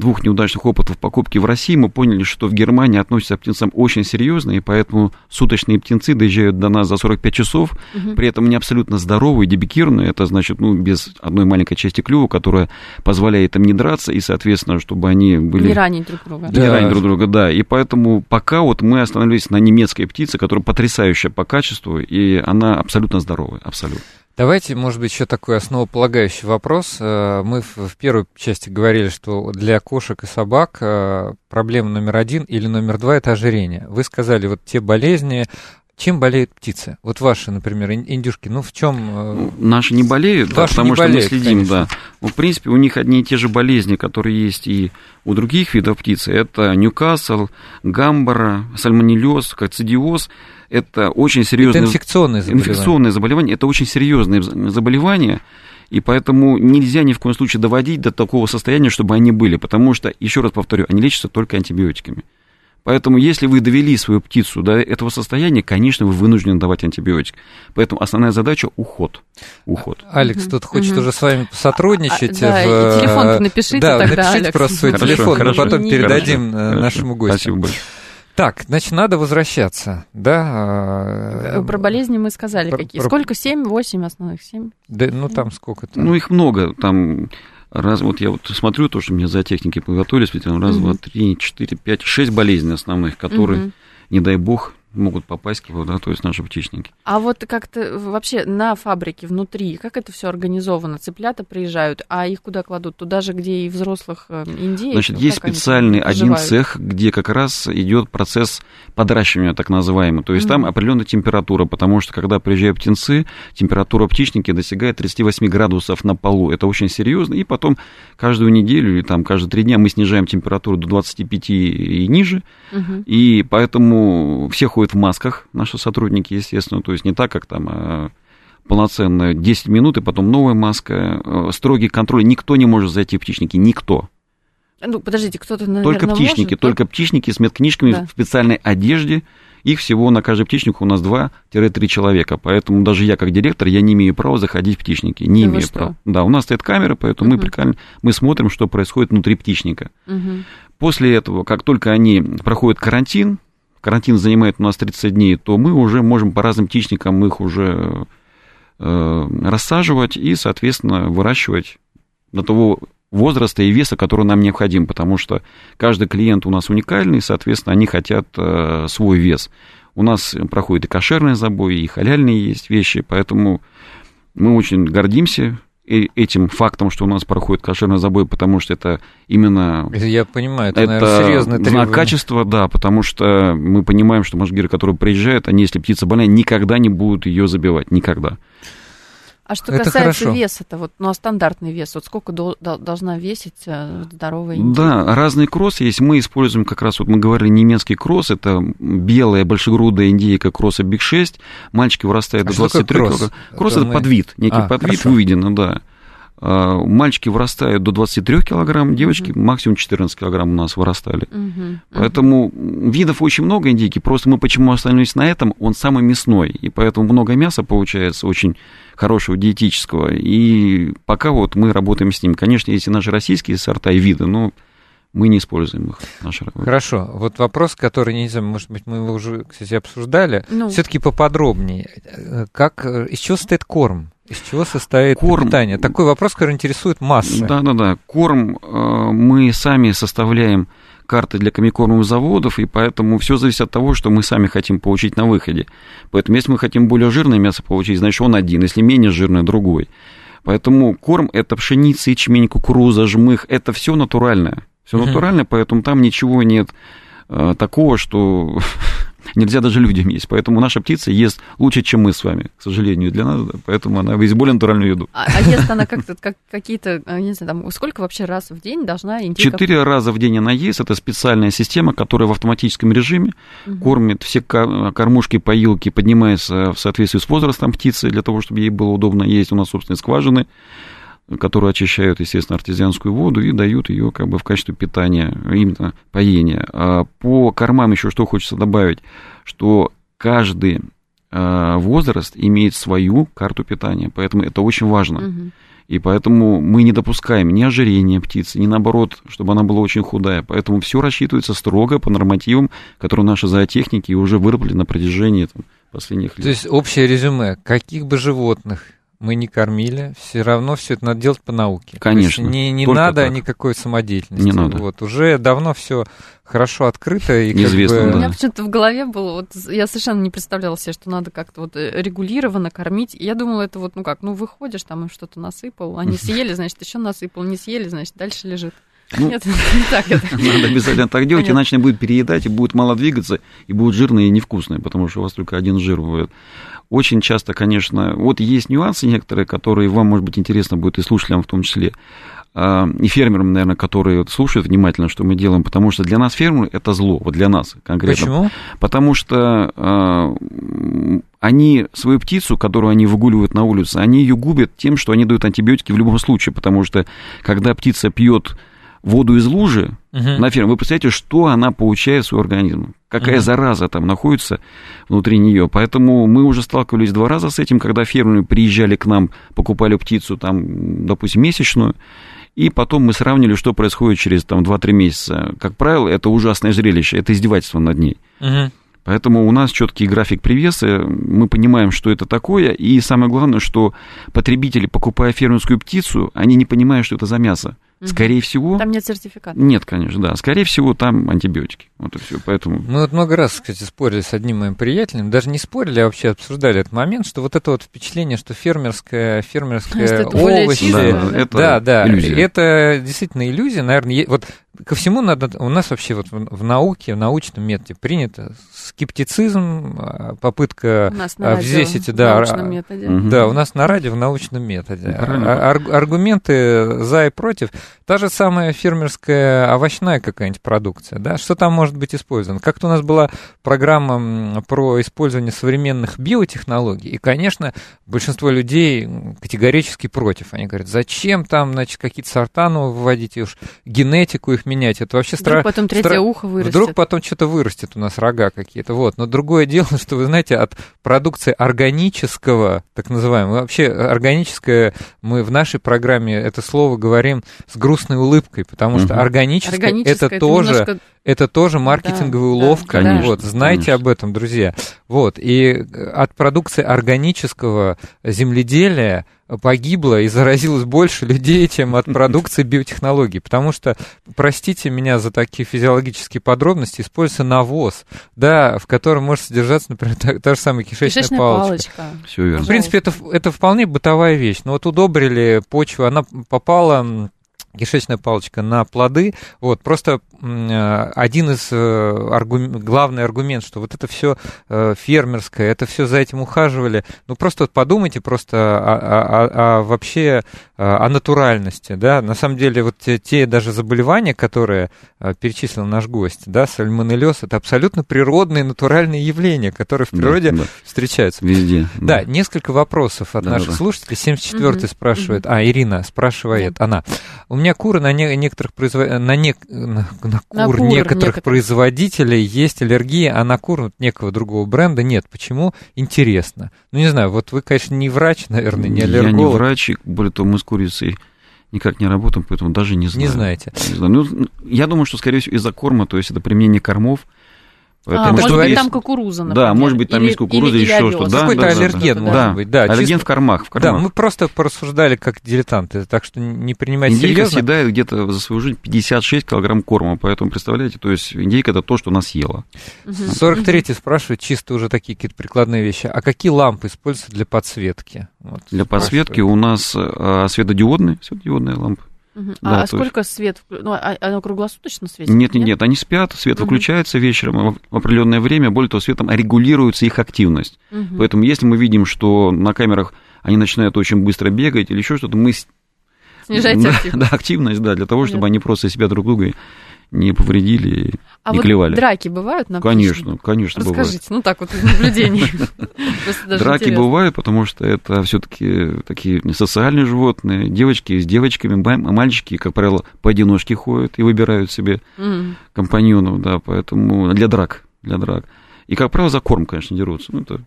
двух неудачных опытов покупки в России мы поняли, что в Германии относятся к птенцам очень серьезно, и поэтому суточные птенцы доезжают до нас за 45 часов, угу. при этом они абсолютно здоровые, дебекированные, это значит, ну, без одной маленькой части клюва, которая позволяет им не драться, и, соответственно, чтобы они были... Не ранить друг друга. Не да. ранить друг друга, да. И поэтому пока вот мы остановились на немецкой птице, которая потрясающая по качеству, и она абсолютно здоровая, абсолютно. Давайте, может быть, еще такой основополагающий вопрос. Э, мы в первой части говорили, что для кошек и собак э, проблема номер один или номер два – это ожирение. Вы сказали, вот те болезни, чем болеют птицы? Вот ваши, например, индюшки, ну в чем? Э, наши не болеют, да, потому что болеют, мы следим, конечно. да. Ну, в принципе, у них одни и те же болезни, которые есть и у других видов птицы. Это Ньюкасл, гамбара, сальмонеллез, кацидиоз. Это очень серьезные... Это инфекционные заболевания. Инфекционные заболевания. Это очень серьезные заболевания. И поэтому нельзя ни в коем случае доводить до такого состояния, чтобы они были. Потому что, еще раз повторю, они лечатся только антибиотиками. Поэтому, если вы довели свою птицу до этого состояния, конечно, вы вынуждены давать антибиотик. Поэтому основная задача – уход. уход. А, Алекс угу, тут хочет угу. уже с вами сотрудничать. А, да, в... и телефон напишите да, тогда, напишите Алекс. просто свой хорошо, телефон, хорошо, мы потом передадим хорошо, э, нашему гостю. Спасибо большое. Так, значит, надо возвращаться, да? Э, про болезни мы сказали про, какие. Сколько? Семь, восемь основных? Семь? Да, ну там сколько-то. Ну, их много. Там раз, вот я вот смотрю то, что мне за техники подготовили, специально, раз, угу. два, три, четыре, пять, шесть болезней основных, которые, угу. не дай бог, могут попасть к да, то есть наши птичники. А вот как-то вообще на фабрике внутри, как это все организовано? Цыплята приезжают, а их куда кладут? Туда же, где и взрослых э, индейцев? Значит, есть специальный один цех, где как раз идет процесс подращивания, так называемый. То есть mm-hmm. там определенная температура, потому что когда приезжают птенцы, температура птичники достигает 38 градусов на полу. Это очень серьезно. И потом каждую неделю или там каждые три дня мы снижаем температуру до 25 и ниже. Mm-hmm. И поэтому всех ходят в масках, наши сотрудники, естественно, то есть не так, как там а, полноценно 10 минут, и потом новая маска, э, строгий контроль, никто не может зайти в птичники, никто. Ну, подождите, кто-то, наверное, Только птичники, может, только птичники с медкнижками да. в специальной одежде, их всего на каждый птичник у нас 2-3 человека, поэтому даже я как директор, я не имею права заходить в птичники, не да имею права. Да, у нас стоит камера, поэтому угу. мы, прикольно, мы смотрим, что происходит внутри птичника. Угу. После этого, как только они проходят карантин, карантин занимает у нас 30 дней, то мы уже можем по разным птичникам их уже э, рассаживать и, соответственно, выращивать до того возраста и веса, который нам необходим, потому что каждый клиент у нас уникальный, соответственно, они хотят э, свой вес. У нас проходит и кошерные забои, и халяльные есть вещи, поэтому мы очень гордимся этим фактом, что у нас проходит кошерный забой, потому что это именно... Я понимаю, это, это наверное, серьезное требование. знак качества, да, потому что мы понимаем, что машгиры, которые приезжают, они, если птица больная, никогда не будут ее забивать, никогда. А что это касается хорошо. веса-то, вот, ну а стандартный вес, вот сколько до, должна весить э, здоровая индейка? Да, разный кросс есть. Мы используем как раз, вот мы говорили, немецкий кросс, это белая большегрудая индейка кросса Биг 6. Мальчики вырастают а до 23 кросс? Кросс это, это мы... подвид, некий а, подвид хорошо. выведено, да. А, мальчики вырастают до 23 килограмм, девочки угу. максимум 14 килограмм у нас вырастали. Угу. Поэтому видов очень много индейки, просто мы почему остановились на этом, он самый мясной, и поэтому много мяса получается очень хорошего диетического, и пока вот мы работаем с ним. Конечно, есть и наши российские сорта и виды, но мы не используем их. Наши Хорошо. Вот вопрос, который, не знаю, может быть, мы его уже, кстати, обсуждали. Ну. Все-таки поподробнее. Как, из чего состоит корм? Из чего состоит корм... питание? Такой вопрос, который интересует массы. Да-да-да. Корм э, мы сами составляем карты для комикормовых заводов, и поэтому все зависит от того, что мы сами хотим получить на выходе. Поэтому если мы хотим более жирное мясо получить, значит он один, если менее жирное, другой. Поэтому корм это пшеница, ячмень, кукуруза, жмых, это все натуральное. Все угу. натуральное, поэтому там ничего нет э, такого, что нельзя даже людям есть. Поэтому наша птица ест лучше, чем мы с вами, к сожалению, для нас, поэтому она ест более натуральную еду. А, а ест она как-то как, какие-то, э, не знаю, там, сколько вообще раз в день должна индейка? Четыре раза в день она ест, это специальная система, которая в автоматическом режиме угу. кормит все кормушки, поилки, поднимается в соответствии с возрастом птицы, для того, чтобы ей было удобно есть. У нас собственные скважины, которые очищают, естественно, артезианскую воду и дают ее как бы в качестве питания, именно поения. А по кормам еще что хочется добавить, что каждый а, возраст имеет свою карту питания, поэтому это очень важно. Угу. И поэтому мы не допускаем ни ожирения птицы, ни наоборот, чтобы она была очень худая. Поэтому все рассчитывается строго по нормативам, которые наши зоотехники уже выработали на протяжении там, последних лет. То есть общее резюме, каких бы животных мы не кормили, все равно все это надо делать по науке. Конечно. Не, не надо так. никакой самодеятельности. Не надо. Вот, уже давно все хорошо открыто. И Известно, как бы... да. У меня почему-то в голове было, вот я совершенно не представляла себе, что надо как-то вот э, регулированно кормить. Я думала, это вот, ну как, ну выходишь, там им что-то насыпал, они съели, значит, еще насыпал, не съели, значит, дальше лежит. Ну, Нет, не так это. Надо обязательно так делать, Понятно. иначе будет переедать, и будет мало двигаться, и будет жирное и невкусное, потому что у вас только один жир бывает. Очень часто, конечно, вот есть нюансы некоторые, которые вам, может быть, интересно будет и слушателям в том числе, а, и фермерам, наверное, которые слушают внимательно, что мы делаем, потому что для нас фермеры это зло, вот для нас конкретно. Почему? Потому что э, они свою птицу, которую они выгуливают на улице, они ее губят тем, что они дают антибиотики в любом случае, потому что когда птица пьет воду из лужи uh-huh. на ферме, вы представляете, что она получает в свой организм, какая uh-huh. зараза там находится внутри нее. Поэтому мы уже сталкивались два раза с этим, когда фермеры приезжали к нам, покупали птицу там, допустим, месячную, и потом мы сравнили, что происходит через там, 2-3 месяца. Как правило, это ужасное зрелище, это издевательство над ней. Uh-huh. Поэтому у нас четкий график привеса, мы понимаем, что это такое, и самое главное, что потребители, покупая фермерскую птицу, они не понимают, что это за мясо. Скорее всего... Там нет сертификата. Нет, конечно, да. Скорее всего, там антибиотики. Вот и все, поэтому... Мы вот много раз, кстати, спорили с одним моим приятелем, даже не спорили, а вообще обсуждали этот момент, что вот это вот впечатление, что фермерская, фермерская овощи... Да, это да, да, иллюзия. это действительно иллюзия, наверное. Вот ко всему надо... У нас вообще вот в науке, в научном методе принято скептицизм, а, попытка взвесить... Да, в научном методе. Да, у нас на радио в научном методе. А, аргументы за и против Та же самая фермерская овощная какая-нибудь продукция, да, что там может быть использовано? Как-то у нас была программа про использование современных биотехнологий, и, конечно, большинство людей категорически против. Они говорят, зачем там, значит, какие-то сорта новые выводить, и уж генетику их менять, это вообще страшно. Вдруг потом третье стра... ухо вырастет. Вдруг потом что-то вырастет у нас рога какие-то, вот. Но другое дело, что, вы знаете, от продукции органического, так называемого, вообще органическое, мы в нашей программе это слово говорим с грустной улыбкой, потому угу. что органическое, органическое это, это тоже немножко... это тоже маркетинговая да, уловка. Да, вот, знайте конечно. об этом, друзья. Вот и от продукции органического земледелия погибло и заразилось больше людей, чем от продукции биотехнологий. Потому что, простите меня за такие физиологические подробности, используется навоз, да, в котором может содержаться, например, та, та же самая кишечная, кишечная палочка. палочка. Все верно. В принципе, это, это вполне бытовая вещь. Но вот удобрили почву, она попала кишечная палочка на плоды. Вот, просто э, один из э, аргум... главный аргумент, что вот это все э, фермерское, это все за этим ухаживали. Ну, просто вот подумайте просто о, о, о, о вообще о натуральности, да. На самом деле, вот те, те даже заболевания, которые перечислил наш гость, да, сальмонеллез, это абсолютно природные, натуральные явления, которые в природе да, да. встречаются. Везде. Да. да, несколько вопросов от да, наших да. слушателей. 74-й угу, спрашивает, угу. а, Ирина спрашивает, да. она. У меня куры на не, некоторых производ... на, не... на, на кур, на кур некоторых, некоторых производителей есть аллергия, а на кур вот, некого другого бренда нет. Почему? Интересно. Ну, не знаю, вот вы, конечно, не врач, наверное, не аллерголог. Я не врач, более того, мы с курицей никак не работаем, поэтому даже не знаю. Не знаете. Не знаю. Ну, я думаю, что, скорее всего, из-за корма, то есть это применение кормов, Поэтому, а, может быть, есть... там кукуруза, например. Да, может быть, там или, есть кукуруза, или, еще что-то. Да, Какой-то да, аллерген, да, может да. быть. Да, аллерген чисто... в кормах, в кормах. Да, мы просто порассуждали как дилетанты, так что не принимайте индейка серьезно. съедает где-то за свою жизнь 56 килограмм корма, поэтому, представляете, то есть индейка – это то, что она съела. 43-й спрашивает, чисто уже такие какие-то прикладные вещи. А какие лампы используются для подсветки? Вот, для подсветки у нас а, светодиодные, светодиодные лампы. Угу. Да, а сколько есть... свет? Ну, а, оно круглосуточно светит? Нет, нет, нет, они спят, свет угу. выключается вечером в определенное время, более того, светом регулируется их активность. Угу. Поэтому, если мы видим, что на камерах они начинают очень быстро бегать или еще что-то, мы снижаете да, активность. Да, активность, да, для того, чтобы Понятно. они просто себя друг друга не повредили, а не вот клевали. драки бывают на Конечно, конечно, Расскажите, бывают. ну так вот, наблюдений. Драки бывают, потому что это все таки такие социальные животные, девочки с девочками, а мальчики, как правило, поодиночке ходят и выбирают себе компаньонов, да, поэтому для драк, для драк. И, как правило, за корм, конечно, дерутся. Ну, это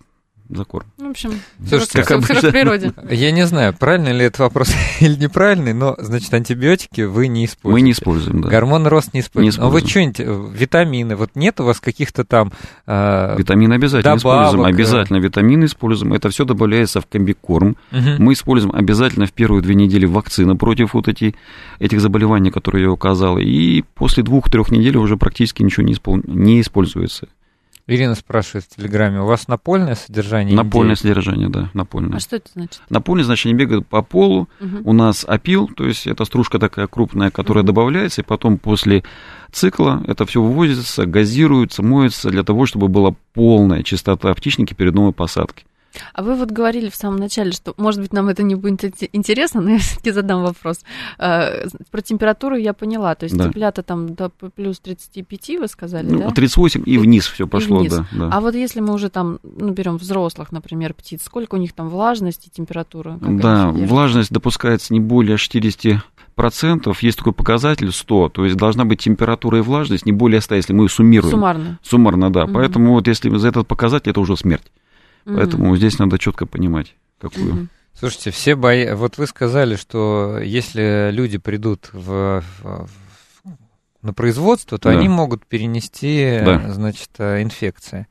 за корм. В общем, Слушайте, как обычно, в природе. Я не знаю, правильный ли это вопрос или неправильный, но, значит, антибиотики вы не используете. Мы не используем, да. Гормон рост не используете. Не используем. Но вы что-нибудь, э, витамины, вот нет у вас каких-то там э, Витамины обязательно добавок, используем, э? обязательно витамины используем. Это все добавляется в комбикорм. Угу. Мы используем обязательно в первые две недели вакцины против вот эти, этих заболеваний, которые я указал. И после двух-трех недель уже практически ничего не, испол... не используется. Ирина спрашивает в Телеграме, у вас напольное содержание? Напольное индейки? содержание, да, напольное. А что это значит? Напольное, значит, они бегают по полу, угу. у нас опил, то есть это стружка такая крупная, которая угу. добавляется, и потом после цикла это все вывозится, газируется, моется для того, чтобы была полная чистота птичники перед новой посадкой. А вы вот говорили в самом начале, что, может быть, нам это не будет интересно, но я все-таки задам вопрос. А, про температуру я поняла, то есть да. цыплята там до плюс 35, вы сказали, ну, да? 38 и вниз все пошло, вниз. Да, да. А вот если мы уже там, ну, берем взрослых, например, птиц, сколько у них там влажности, температура? Да, влажность допускается не более 60 процентов, есть такой показатель 100, то есть должна быть температура и влажность не более 100, если мы суммируем. Суммарно. Суммарно, да. Угу. Поэтому вот если за этот показатель, это уже смерть. Угу. Поэтому здесь надо четко понимать, какую. Угу. Слушайте, все бои... Вот вы сказали, что если люди придут в, в, на производство, то да. они могут перенести, да. значит, инфекции.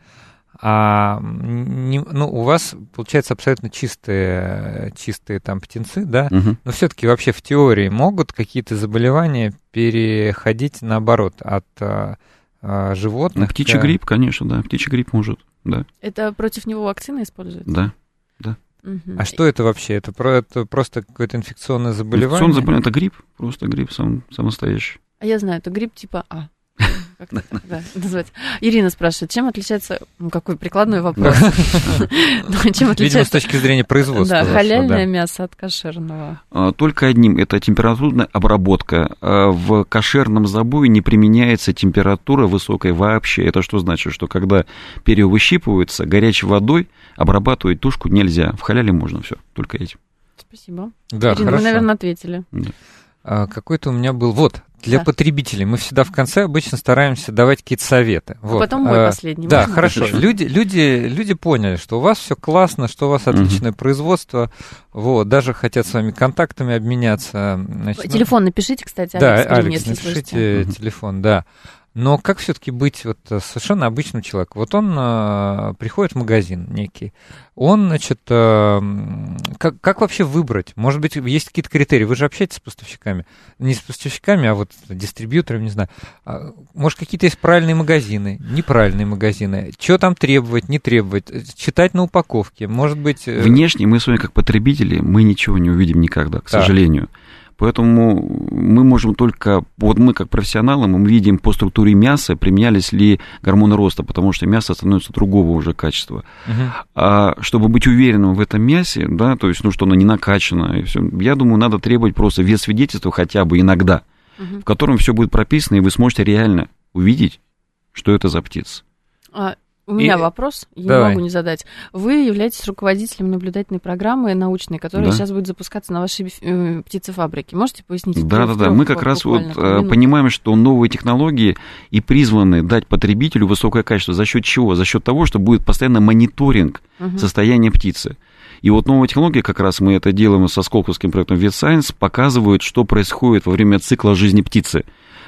А не, ну, у вас, получается, абсолютно чистые, чистые там птенцы, да? Угу. Но все-таки вообще в теории могут какие-то заболевания переходить наоборот от а, а, животных? Ну, птичий к... грипп, конечно, да. Птичий грипп может да. Это против него вакцина используется? Да, да. Угу. А что это вообще? Это, про, это просто какое-то инфекционное заболевание? Инфекционное заболевание, это грипп, просто грипп сам, самостоящий. А я знаю, это грипп типа А да, назвать. Ирина спрашивает, чем отличается... Ну, какой прикладной вопрос. Ну, чем отличается... Видимо, с точки зрения производства. Да, халяльное мясо от кошерного. А, только одним, это температурная обработка. А, в кошерном забое не применяется температура высокая вообще. Это что значит? Что когда перевыщипывается, горячей водой обрабатывать тушку нельзя. В халяле можно все, только этим. Спасибо. Да, Ирина, вы, наверное, ответили. А, какой-то у меня был... Вот, для да. потребителей. Мы всегда в конце обычно стараемся давать какие-то советы. А вот. потом мой а, последний. Да, хорошо. Люди, люди, люди поняли, что у вас все классно, что у вас отличное угу. производство. Вот, даже хотят с вами контактами обменяться. Значит, Телефон напишите, кстати, Алекс, да, Алекс, напишите слышите. телефон, да. Но как все-таки быть вот э, совершенно обычным человеком? Вот он э, приходит в магазин некий, он, значит, э, как, как вообще выбрать? Может быть, есть какие-то критерии? Вы же общаетесь с поставщиками, не с поставщиками, а вот с дистрибьюторами, не знаю. А, может, какие-то есть правильные магазины, неправильные магазины? Что там требовать, не требовать? Читать на упаковке, может быть... Э, Внешне мы с вами как потребители, мы ничего не увидим никогда, к да. сожалению. Поэтому мы можем только, вот мы как профессионалы, мы видим по структуре мяса, применялись ли гормоны роста, потому что мясо становится другого уже качества. Uh-huh. А чтобы быть уверенным в этом мясе, да, то есть, ну, что оно не накачано, и все, я думаю, надо требовать просто вес свидетельства хотя бы иногда, uh-huh. в котором все будет прописано, и вы сможете реально увидеть, что это за птица. А у меня и... вопрос, я Давай. не могу не задать. Вы являетесь руководителем наблюдательной программы научной, которая да. сейчас будет запускаться на вашей э, птицефабрике. Можете пояснить? Да, да, да. Мы как раз вот минут? понимаем, что новые технологии и призваны дать потребителю высокое качество. За счет чего? За счет того, что будет постоянно мониторинг угу. состояния птицы. И вот новые технологии, как раз мы это делаем со Сколковским проектом VetScience, показывают, что происходит во время цикла жизни птицы.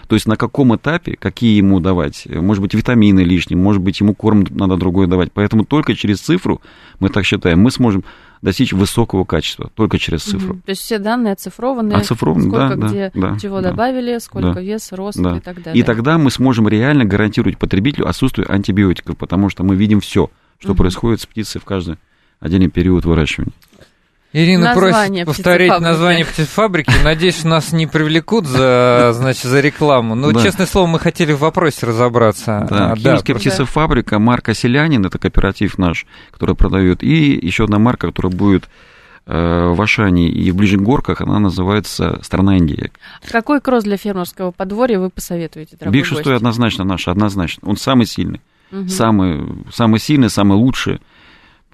То есть на каком этапе, какие ему давать. Может быть, витамины лишние, может быть, ему корм надо другой давать. Поэтому только через цифру, мы так считаем, мы сможем достичь высокого качества только через цифру. Угу. То есть все данные оцифрованы, оцифрованы сколько да, где да, чего да, добавили, сколько да, вес, рост да. и так далее. И тогда мы сможем реально гарантировать потребителю отсутствие антибиотиков, потому что мы видим все, что угу. происходит с птицей в каждый отдельный период выращивания. Ирина название просит повторить название птицефабрики. Надеюсь, нас не привлекут за, значит, за рекламу. Но, да. честное слово, мы хотели в вопросе разобраться. Да, а, да, птицефабрика, марка «Селянин», это кооператив наш, который продает. И еще одна марка, которая будет э, в Ашане и в Ближних Горках, она называется «Страна Индия». Какой кросс для фермерского подворья вы посоветуете, дорогой Биг 6 однозначно наш, однозначно. Он самый сильный. Угу. Самый, самый сильный, самый лучший.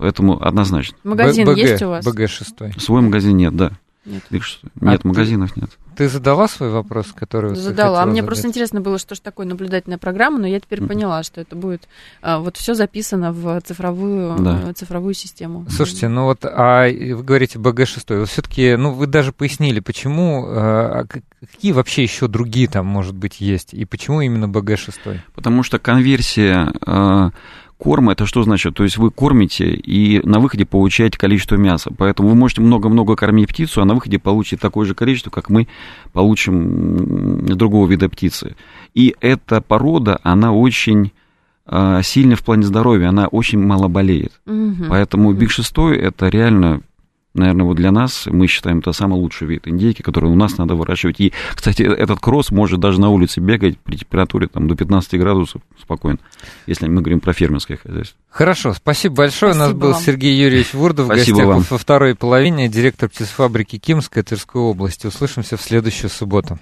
Поэтому однозначно. Магазин БГ, есть у вас? БГ 6. Свой магазин нет, да. Нет, нет а магазинов ты, нет. Ты задала свой вопрос, который Задала. А мне задать? просто интересно было, что же такое наблюдательная программа, но я теперь mm-hmm. поняла, что это будет а, вот все записано в цифровую, да. Э, цифровую систему. Слушайте, ну вот, а вы говорите БГ-6, все-таки, ну вы даже пояснили, почему, а, какие вообще еще другие там, может быть, есть, и почему именно БГ-6? Потому что конверсия а, корм это что значит? То есть вы кормите и на выходе получаете количество мяса. Поэтому вы можете много-много кормить птицу, а на выходе получите такое же количество, как мы получим другого вида птицы. И эта порода, она очень а, сильная в плане здоровья, она очень мало болеет. Угу. Поэтому Биг 6 это реально наверное, вот для нас, мы считаем, это самый лучший вид индейки, который у нас надо выращивать. И, кстати, этот кросс может даже на улице бегать при температуре там, до 15 градусов спокойно, если мы говорим про фермерское хозяйство. Хорошо, спасибо большое. Спасибо у нас был вам. Сергей Юрьевич Вурдов, в гостях вам. во второй половине, директор птицефабрики Кимской Тверской области. Услышимся в следующую субботу.